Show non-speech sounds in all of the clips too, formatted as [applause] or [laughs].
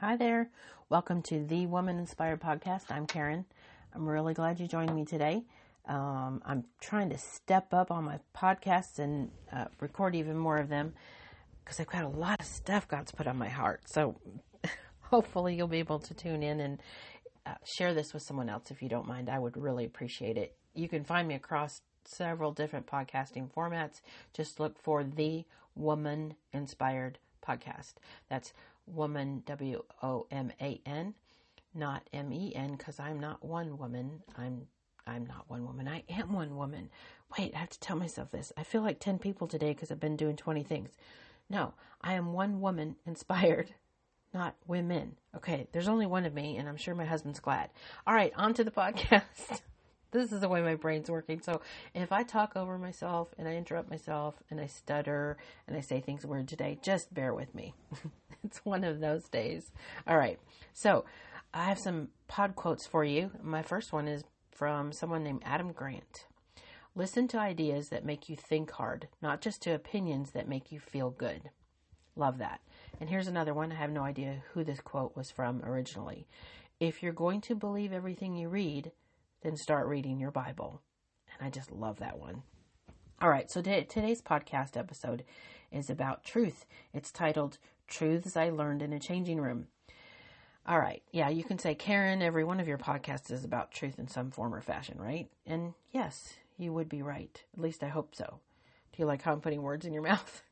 Hi there. Welcome to the Woman Inspired Podcast. I'm Karen. I'm really glad you joined me today. Um, I'm trying to step up on my podcasts and uh, record even more of them because I've got a lot of stuff God's put on my heart. So [laughs] hopefully you'll be able to tune in and uh, share this with someone else if you don't mind. I would really appreciate it. You can find me across several different podcasting formats. Just look for the Woman Inspired Podcast. That's woman, W O M A N, not M E N, because I'm not one woman. I'm I'm not one woman. I am one woman. Wait, I have to tell myself this. I feel like 10 people today because I've been doing 20 things. No, I am one woman inspired, not women. Okay, there's only one of me, and I'm sure my husband's glad. All right, on to the podcast. [laughs] this is the way my brain's working. So if I talk over myself and I interrupt myself and I stutter and I say things weird today, just bear with me. [laughs] it's one of those days. All right. So I have some pod quotes for you. My first one is from someone named Adam Grant. Listen to ideas that make you think hard, not just to opinions that make you feel good. Love that. And here's another one. I have no idea who this quote was from originally. If you're going to believe everything you read, then start reading your Bible. And I just love that one. All right, so today's podcast episode is about truth. It's titled Truths I Learned in a Changing Room. All right, yeah, you can say, Karen, every one of your podcasts is about truth in some form or fashion, right? And yes, you would be right. At least I hope so. Do you like how I'm putting words in your [laughs] mouth?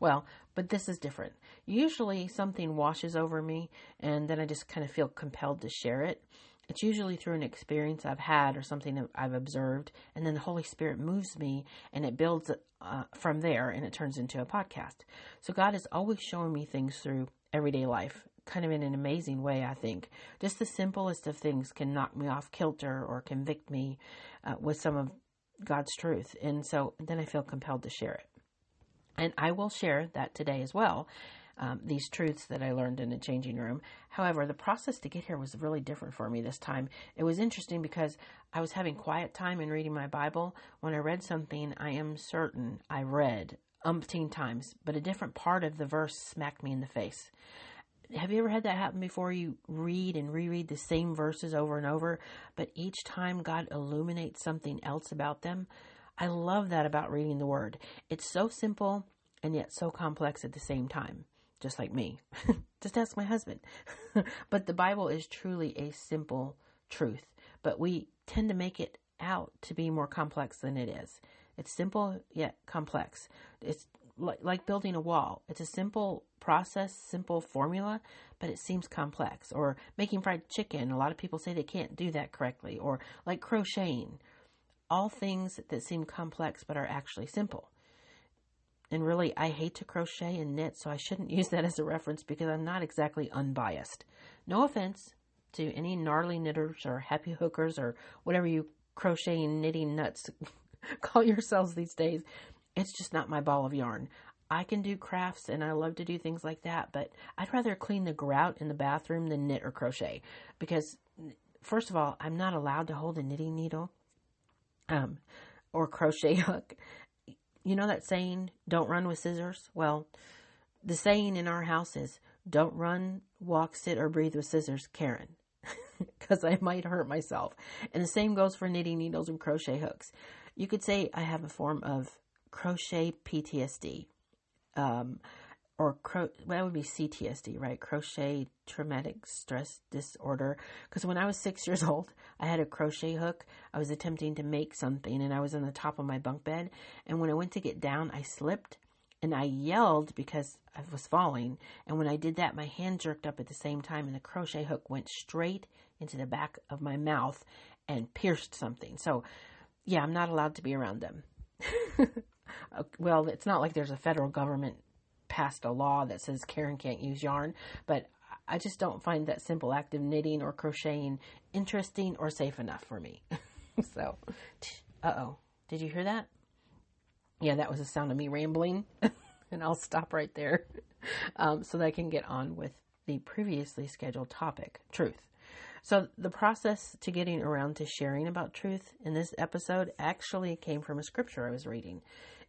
well, but this is different. Usually something washes over me and then I just kind of feel compelled to share it. It's usually through an experience I've had or something that I've observed, and then the Holy Spirit moves me and it builds uh, from there and it turns into a podcast. So God is always showing me things through everyday life, kind of in an amazing way, I think. Just the simplest of things can knock me off kilter or convict me uh, with some of God's truth. And so then I feel compelled to share it. And I will share that today as well um, these truths that I learned in a changing room. However, the process to get here was really different for me this time. It was interesting because I was having quiet time and reading my Bible. When I read something, I am certain I read umpteen times, but a different part of the verse smacked me in the face. Have you ever had that happen before? You read and reread the same verses over and over, but each time God illuminates something else about them. I love that about reading the Word. It's so simple and yet so complex at the same time just like me. [laughs] just ask my husband. [laughs] but the Bible is truly a simple truth, but we tend to make it out to be more complex than it is. It's simple yet complex. It's like, like building a wall. It's a simple process, simple formula, but it seems complex. Or making fried chicken. A lot of people say they can't do that correctly. Or like crocheting. All things that seem complex but are actually simple. And really, I hate to crochet and knit, so I shouldn't [laughs] use that as a reference because I'm not exactly unbiased. No offense to any gnarly knitters or happy hookers or whatever you crocheting, knitting nuts [laughs] call yourselves these days. It's just not my ball of yarn. I can do crafts and I love to do things like that, but I'd rather clean the grout in the bathroom than knit or crochet because, first of all, I'm not allowed to hold a knitting needle um, or crochet hook you know that saying, don't run with scissors? Well, the saying in our house is, don't run, walk, sit, or breathe with scissors, Karen. [laughs] Because I might hurt myself. And the same goes for knitting needles and crochet hooks. You could say I have a form of crochet PTSD. Um, or cro- well, that would be CTSD, right? Crochet traumatic stress disorder. Because when I was six years [laughs] old, I had a crochet hook. I was attempting to make something, and I was on the top of my bunk bed. And when I went to get down, I slipped, and I yelled because I was falling. And when I did that, my hand jerked up at the same time, and the crochet hook went straight into the back of my mouth and pierced something. So, yeah, I'm not allowed to be around them. [laughs] Uh, well, it's not like there's a federal government passed a law that says Karen can't use yarn, but I just don't find that simple act of knitting or crocheting interesting or safe enough for me. [laughs] so, uh oh. Did you hear that? Yeah, that was the sound of me rambling. [laughs] and I'll stop right there [laughs] um, so that I can get on with the previously scheduled topic truth. So, the process to getting around to sharing about truth in this episode actually came from a scripture I was reading.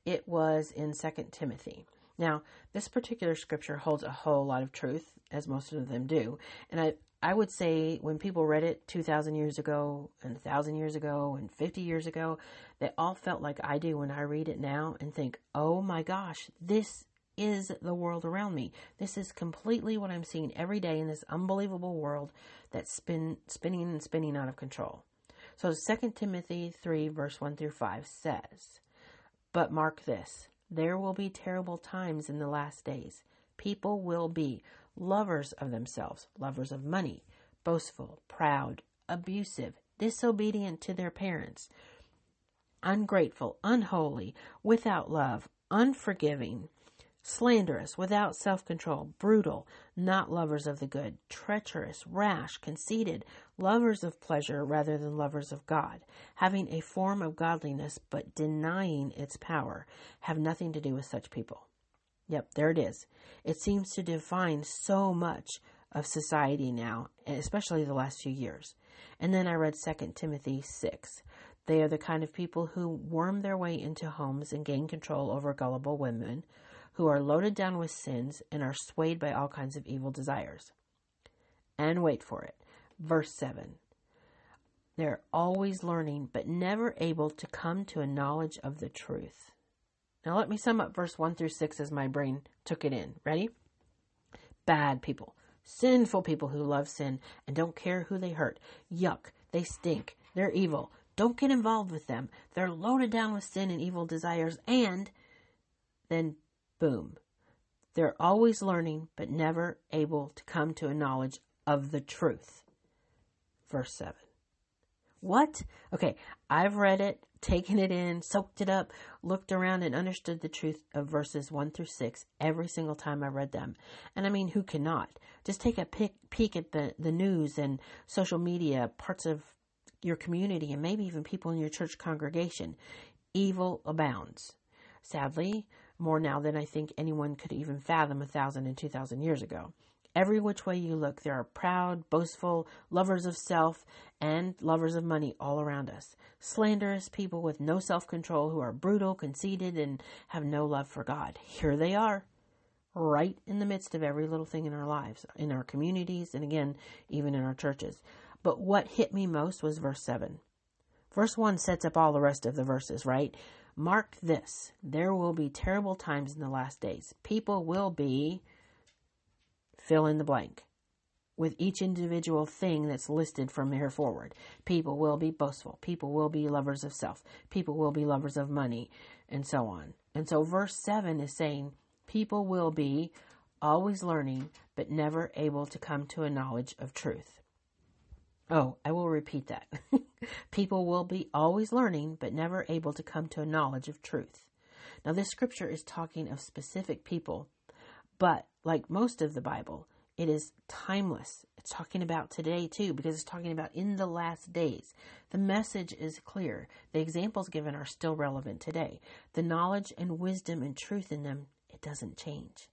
It was in 2 Timothy. Now, this particular scripture holds a whole lot of truth, as most of them do. And I, I would say when people read it 2,000 years ago, and 1,000 years ago, and 50 years ago, they all felt like I do when I read it now and think, oh my gosh, this is the world around me. This is completely what I'm seeing every day in this unbelievable world that's spin, spinning and spinning out of control. So 2 Timothy 3, verse 1 through 5 says, But mark this there will be terrible times in the last days. People will be lovers of themselves, lovers of money, boastful, proud, abusive, disobedient to their parents, ungrateful, unholy, without love, unforgiving slanderous, without self control, brutal, not lovers of the good, treacherous, rash, conceited, lovers of pleasure rather than lovers of God, having a form of godliness but denying its power, have nothing to do with such people. Yep, there it is. It seems to define so much of society now, especially the last few years. And then I read 2 Timothy 6. They are the kind of people who worm their way into homes and gain control over gullible women who are loaded down with sins and are swayed by all kinds of evil desires. And wait for it. Verse 7. They're always learning, but never able to come to a knowledge of the truth. Now, let me sum up verse 1 through 6 as my brain took it in. Ready? Bad people, sinful people who love sin and don't care who they hurt. Yuck, they stink. They're evil. Don't get involved with them. They're loaded down with sin and evil desires. And then Boom. They're always learning, but never able to come to a knowledge of the truth. Verse 7. What? Okay, I've read it, taken it in, soaked it up, looked around, and understood the truth of verses 1 through 6 every single time I read them. And I mean, who cannot? Just take a peek at the, the news and social media, parts of your community, and maybe even people in your church congregation. Evil abounds. Sadly, more now than I think anyone could even fathom a thousand and two thousand years ago. Every which way you look, there are proud, boastful, lovers of self, and lovers of money all around us. Slanderous people with no self control who are brutal, conceited, and have no love for God. Here they are, right in the midst of every little thing in our lives, in our communities, and again, even in our churches. But what hit me most was verse 7. Verse 1 sets up all the rest of the verses, right? Mark this there will be terrible times in the last days. People will be fill in the blank with each individual thing that's listed from here forward. People will be boastful. People will be lovers of self. People will be lovers of money, and so on. And so, verse 7 is saying people will be always learning, but never able to come to a knowledge of truth. Oh, I will repeat that. [laughs] People will be always learning, but never able to come to a knowledge of truth. Now, this scripture is talking of specific people, but like most of the Bible, it is timeless. It's talking about today too, because it's talking about in the last days. The message is clear. The examples given are still relevant today. The knowledge and wisdom and truth in them, it doesn't change.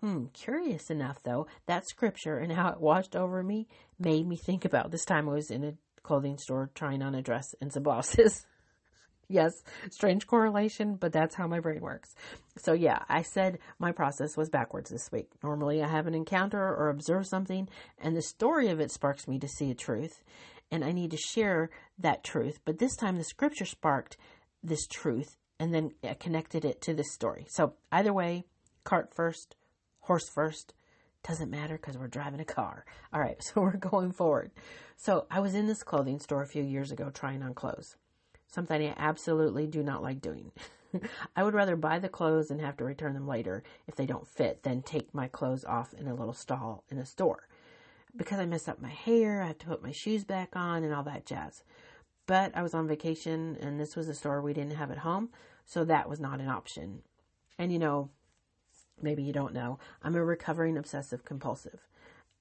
Hmm, curious enough though, that scripture and how it washed over me made me think about this time I was in a clothing store trying on a dress and some blouses. [laughs] yes, strange correlation, but that's how my brain works. So yeah, I said my process was backwards this week. Normally I have an encounter or observe something and the story of it sparks me to see a truth and I need to share that truth. But this time the scripture sparked this truth and then connected it to this story. So either way, cart first, horse first. Doesn't matter because we're driving a car. [laughs] All right, [laughs] so we're going forward. So I was in this clothing store a few years ago trying on clothes. Something I absolutely do not like doing. [laughs] I would rather buy the clothes and have to return them later if they don't fit than take my clothes off in a little stall in a store. Because I mess up my hair, I have to put my shoes back on and all that jazz. But I was on vacation and this was a store we didn't have at home, so that was not an option. And you know, maybe you don't know, I'm a recovering obsessive compulsive.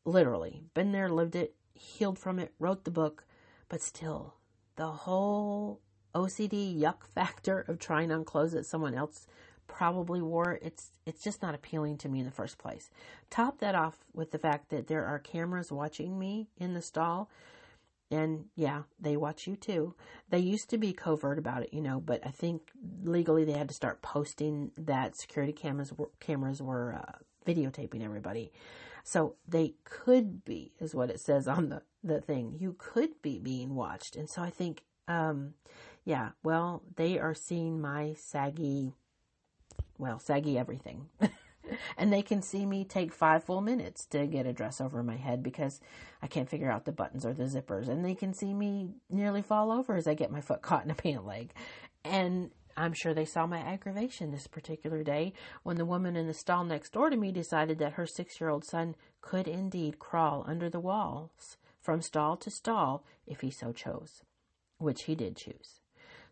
Literally, been there, lived it, healed from it, wrote the book, but still, the whole OCD yuck factor of trying on clothes that someone else probably wore, it's it's just not appealing to me in the first place. Top that off with the fact that there are cameras watching me in the stall. And yeah, they watch you too. They used to be covert about it, you know, but I think legally they had to start posting that security cameras were, cameras were uh, videotaping everybody. So they could be, is what it says on the, the thing. You could be being watched. And so I think, um, yeah, well, they are seeing my saggy, well, saggy everything. [laughs] and they can see me take five full minutes to get a dress over my head because I can't figure out the buttons or the zippers. And they can see me nearly fall over as I get my foot [laughs] caught in a pant leg. And I'm sure they saw my aggravation this particular day when the woman in the stall next door to me decided that her six year old son could indeed crawl under the walls from stall to stall if he so chose, which he did choose.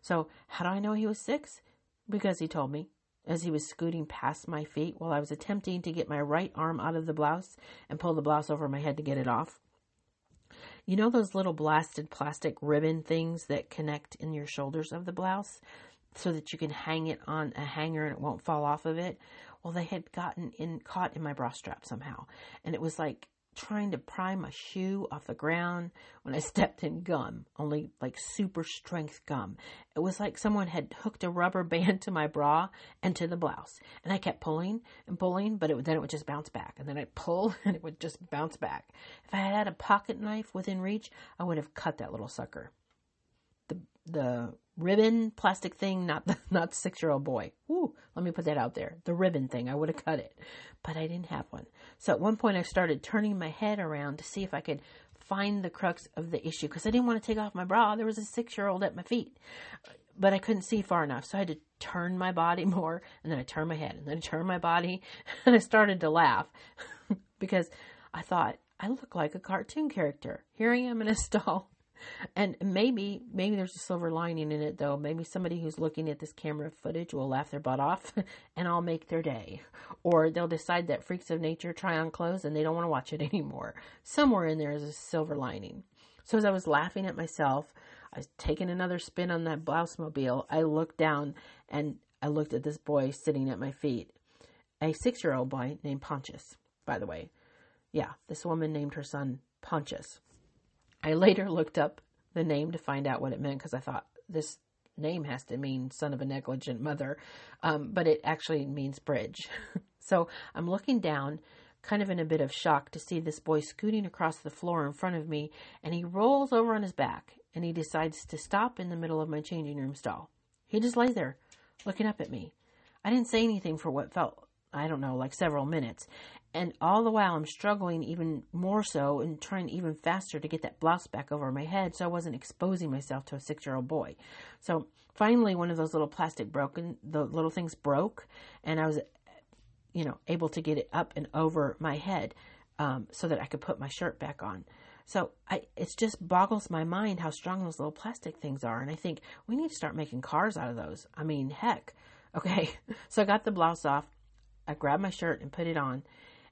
So, how do I know he was six? Because he told me as he was scooting past my feet while I was attempting to get my right arm out of the blouse and pull the blouse over my head to get it off. You know those little blasted plastic ribbon things that connect in your shoulders of the blouse so that you can hang it on a hanger and it won't fall off of it? Well, they had gotten in caught in my bra strap somehow. And it was like trying to pry my shoe off the ground when I [laughs] stepped in gum, only like super strength gum. It was like someone had hooked a rubber band [laughs] to my bra and to the blouse. And I kept pulling and pulling, but it, then it would just bounce back. And then I'd pull [laughs] and it would just bounce back. If I had had a pocket knife within reach, I would have cut that little sucker. The, the ribbon plastic thing, not the [laughs] not six year old boy. Let me put that out there. The ribbon thing, I would have cut it, but I didn't have one. So at one point, I started turning my head around to see if I could find the crux of the issue because I didn't want to take off my bra. There was a six year old at my feet, but I couldn't see far enough, so I had to turn my body [laughs] more, and then I turned my head, and then I turned my body, [laughs] and I started to laugh because I thought I look like a cartoon character. Here I am in a stall and maybe, maybe there's a silver lining in it though. Maybe somebody who's looking at this camera footage will laugh their butt off [laughs] and I'll make their day. Or they'll decide that Freaks of Nature try on clothes and they don't want to watch it [laughs] anymore. Somewhere in there is a silver lining. So as I was laughing at myself, I was taking another spin on that blouse mobile. I looked down and I looked at this boy sitting at my feet. A six year old boy named Pontius, by the way. Yeah, this woman named her son Pontius. I later looked up the name to find out what it meant because I thought this name has to mean son of a negligent mother, um, but it actually means bridge. [laughs] so I'm looking down, kind of in a bit of shock to see this boy scooting across the floor in front of me, and he rolls over on his back and he decides to stop in the middle of my changing room stall. He just lays there, looking up at me. I didn't say anything for what felt I don't know, like several minutes. And all the while, I'm struggling even more so and trying even faster to get that blouse back over my head so I wasn't exposing myself to a six year old boy. So finally, one of those little plastic broken, the little things broke, and I was, you know, able to get it up and over my head um, so that I could put my shirt back on. So I, it just boggles my mind how strong those little plastic things are. And I think we need to start making cars out of those. I mean, heck. Okay. [laughs] So I got the blouse off. I grabbed my shirt and put it on.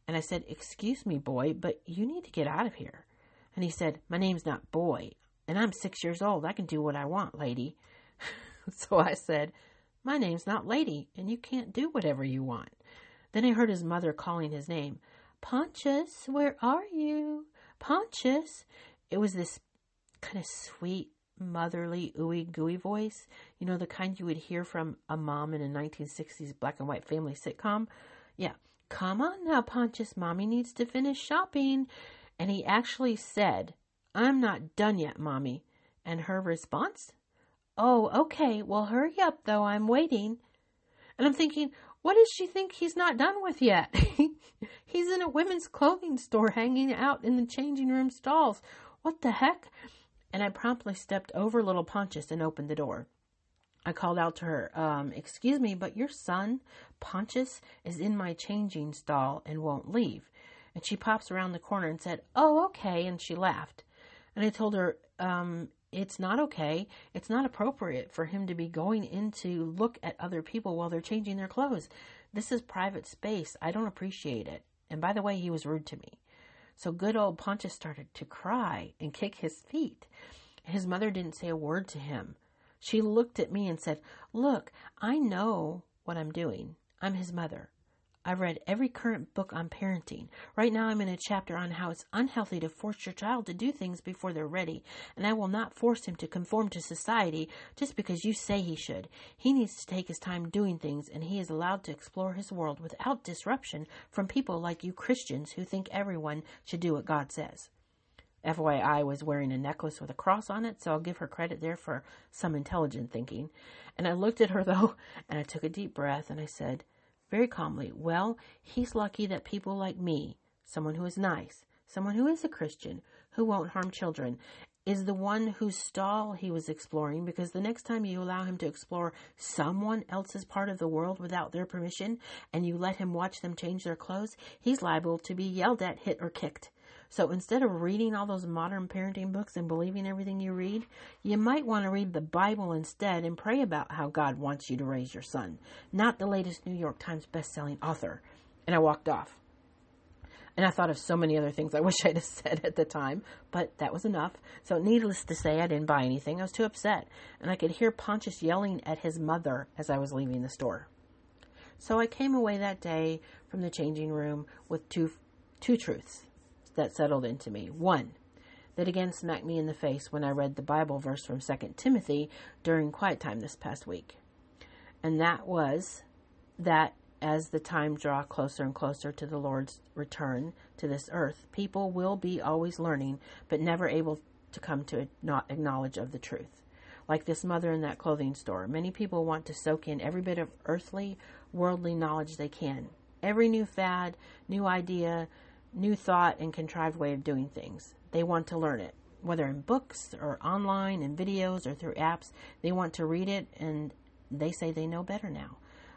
And I said, Excuse me, boy, but you need to get out of here. And he said, My name's not Boy, and I'm six years old. I can do what I want, lady. [laughs] so I said, My name's not Lady, and you can't do whatever you want. Then I heard his mother calling his name. Pontius, where are you? Pontius. It was this kind of sweet, motherly, ooey gooey voice. You know, the kind you would hear from a mom in a 1960s black and white family sitcom. Yeah. Come on now, Pontius. Mommy needs to finish shopping. And he actually said, I'm not done yet, Mommy. And her response? Oh, okay. Well, hurry up, though. I'm waiting. And I'm thinking, what does she think he's not done with yet? [laughs] he's in a women's clothing store hanging out in the changing room stalls. What the heck? and I promptly stepped over little Pontius and opened the door. I called out to her, um, Excuse me, but your son, Pontius, is in my changing stall and won't leave. And she pops around the corner and said, Oh, okay. And she laughed. And I told her, um, It's not okay. It's not appropriate for him to be going in to look at other people while they're changing their clothes. This is private space. I don't appreciate it. And by the way, he was rude to me. So good old Pontius started to cry and kick his feet. His mother didn't say a word to him. She looked at me and said, Look, I know what I'm doing. I'm his mother. I've read every current book on parenting. Right now, I'm in a chapter on how it's unhealthy to force your child to do things before they're ready, and I will not force him to conform to society just because you say he should. He needs to take his time doing things, and he is allowed to explore his world without disruption from people like you Christians who think everyone should do what God says. FYI was wearing a necklace with a cross on it, so I'll give her credit there for some intelligent thinking. And I looked at her [laughs] though, and I took a deep breath and I said, very calmly, Well, he's lucky that people like me, someone who is nice, someone who is a Christian, who won't harm children, is the one whose stall he was exploring because the next time you allow him to explore someone else's part of the world without their permission and you let him watch them change their clothes, he's liable to be yelled at, hit, or kicked. So instead of reading all those modern parenting books and believing everything you read, you might want to read the Bible instead and pray about how God wants you to raise your son, not the latest New York Times best-selling author. And I walked off. And I thought of so many other things I [laughs] wish I'd have said at the time, but that was enough. So, needless to say, I didn't buy anything. I was too upset. And I could hear Pontius yelling at his mother as I was leaving the store. So, I came away that day from the changing room with two, two truths that settled into me. One, that again smacked me in the face when I read the Bible verse from 2 Timothy during quiet time this past week. And that was that as the time draw closer and closer to the Lord's return to this earth, people will be always learning, but never able to come to not acknowledge of the truth. Like this mother in that clothing store, many people want to soak in every bit of earthly, worldly knowledge they can. Every new fad, new idea, new thought and contrived way of doing things. They want to learn it, whether in books or online in videos or through apps. They want to read it and they say they know better now.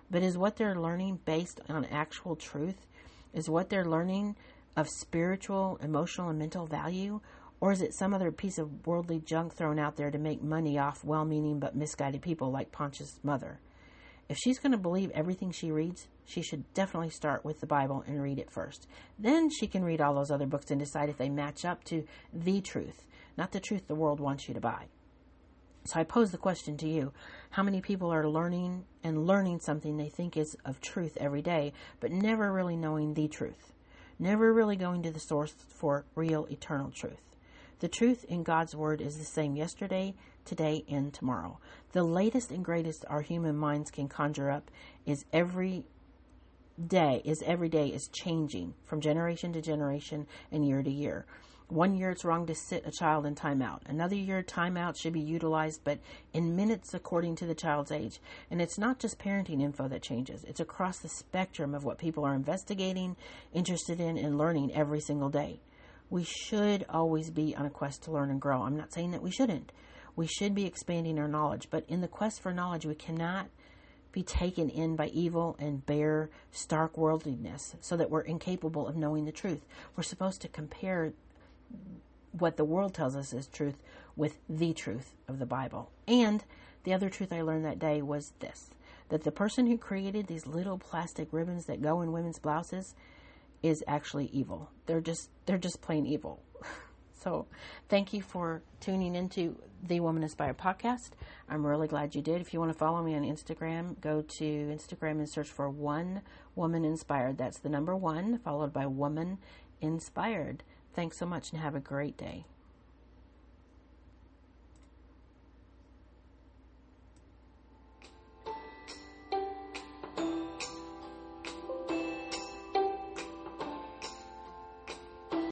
But is what they're learning based on actual truth? Is what they're learning of spiritual, emotional, and mental value? Or is it some other piece of worldly junk thrown out there to make money off well meaning but misguided people like Pontius' mother? If she's going to believe everything she reads, she should definitely start with the Bible and read it first. Then she can read all those other books and decide if they match up to the truth, not the truth the world wants you to buy. So I pose the question to you how many people are learning and learning something they think is of truth every day, but never really knowing the truth? Never really going to the source for real eternal truth. The truth in God's Word is the same yesterday, today, and tomorrow. The latest and greatest our human minds can conjure up is every day, is every day is changing from generation to generation and year to year. One year it's wrong to sit a child in timeout. Another year, timeout should be utilized, but in minutes according to the child's age. And it's not just parenting info that changes, it's across the spectrum of what people are investigating, interested in, and learning every single day we should always be on a quest to learn and grow. I'm not saying that we shouldn't. We should be expanding our knowledge, but in the quest for knowledge, we cannot be taken in by evil and bare, stark worldliness so that we're incapable of knowing the truth. We're supposed to compare what the world tells us is truth with the truth of the Bible. And the other truth I learned that day was this that the person who created these little plastic ribbons that go in women's blouses is actually evil. They're just they're just plain evil. [laughs] so, thank you for tuning into the Woman Inspired podcast. I'm really glad you did. If you want to follow me on Instagram, go to Instagram and search for One Woman Inspired. That's the number one followed by Woman Inspired. Thanks so much and have a great day.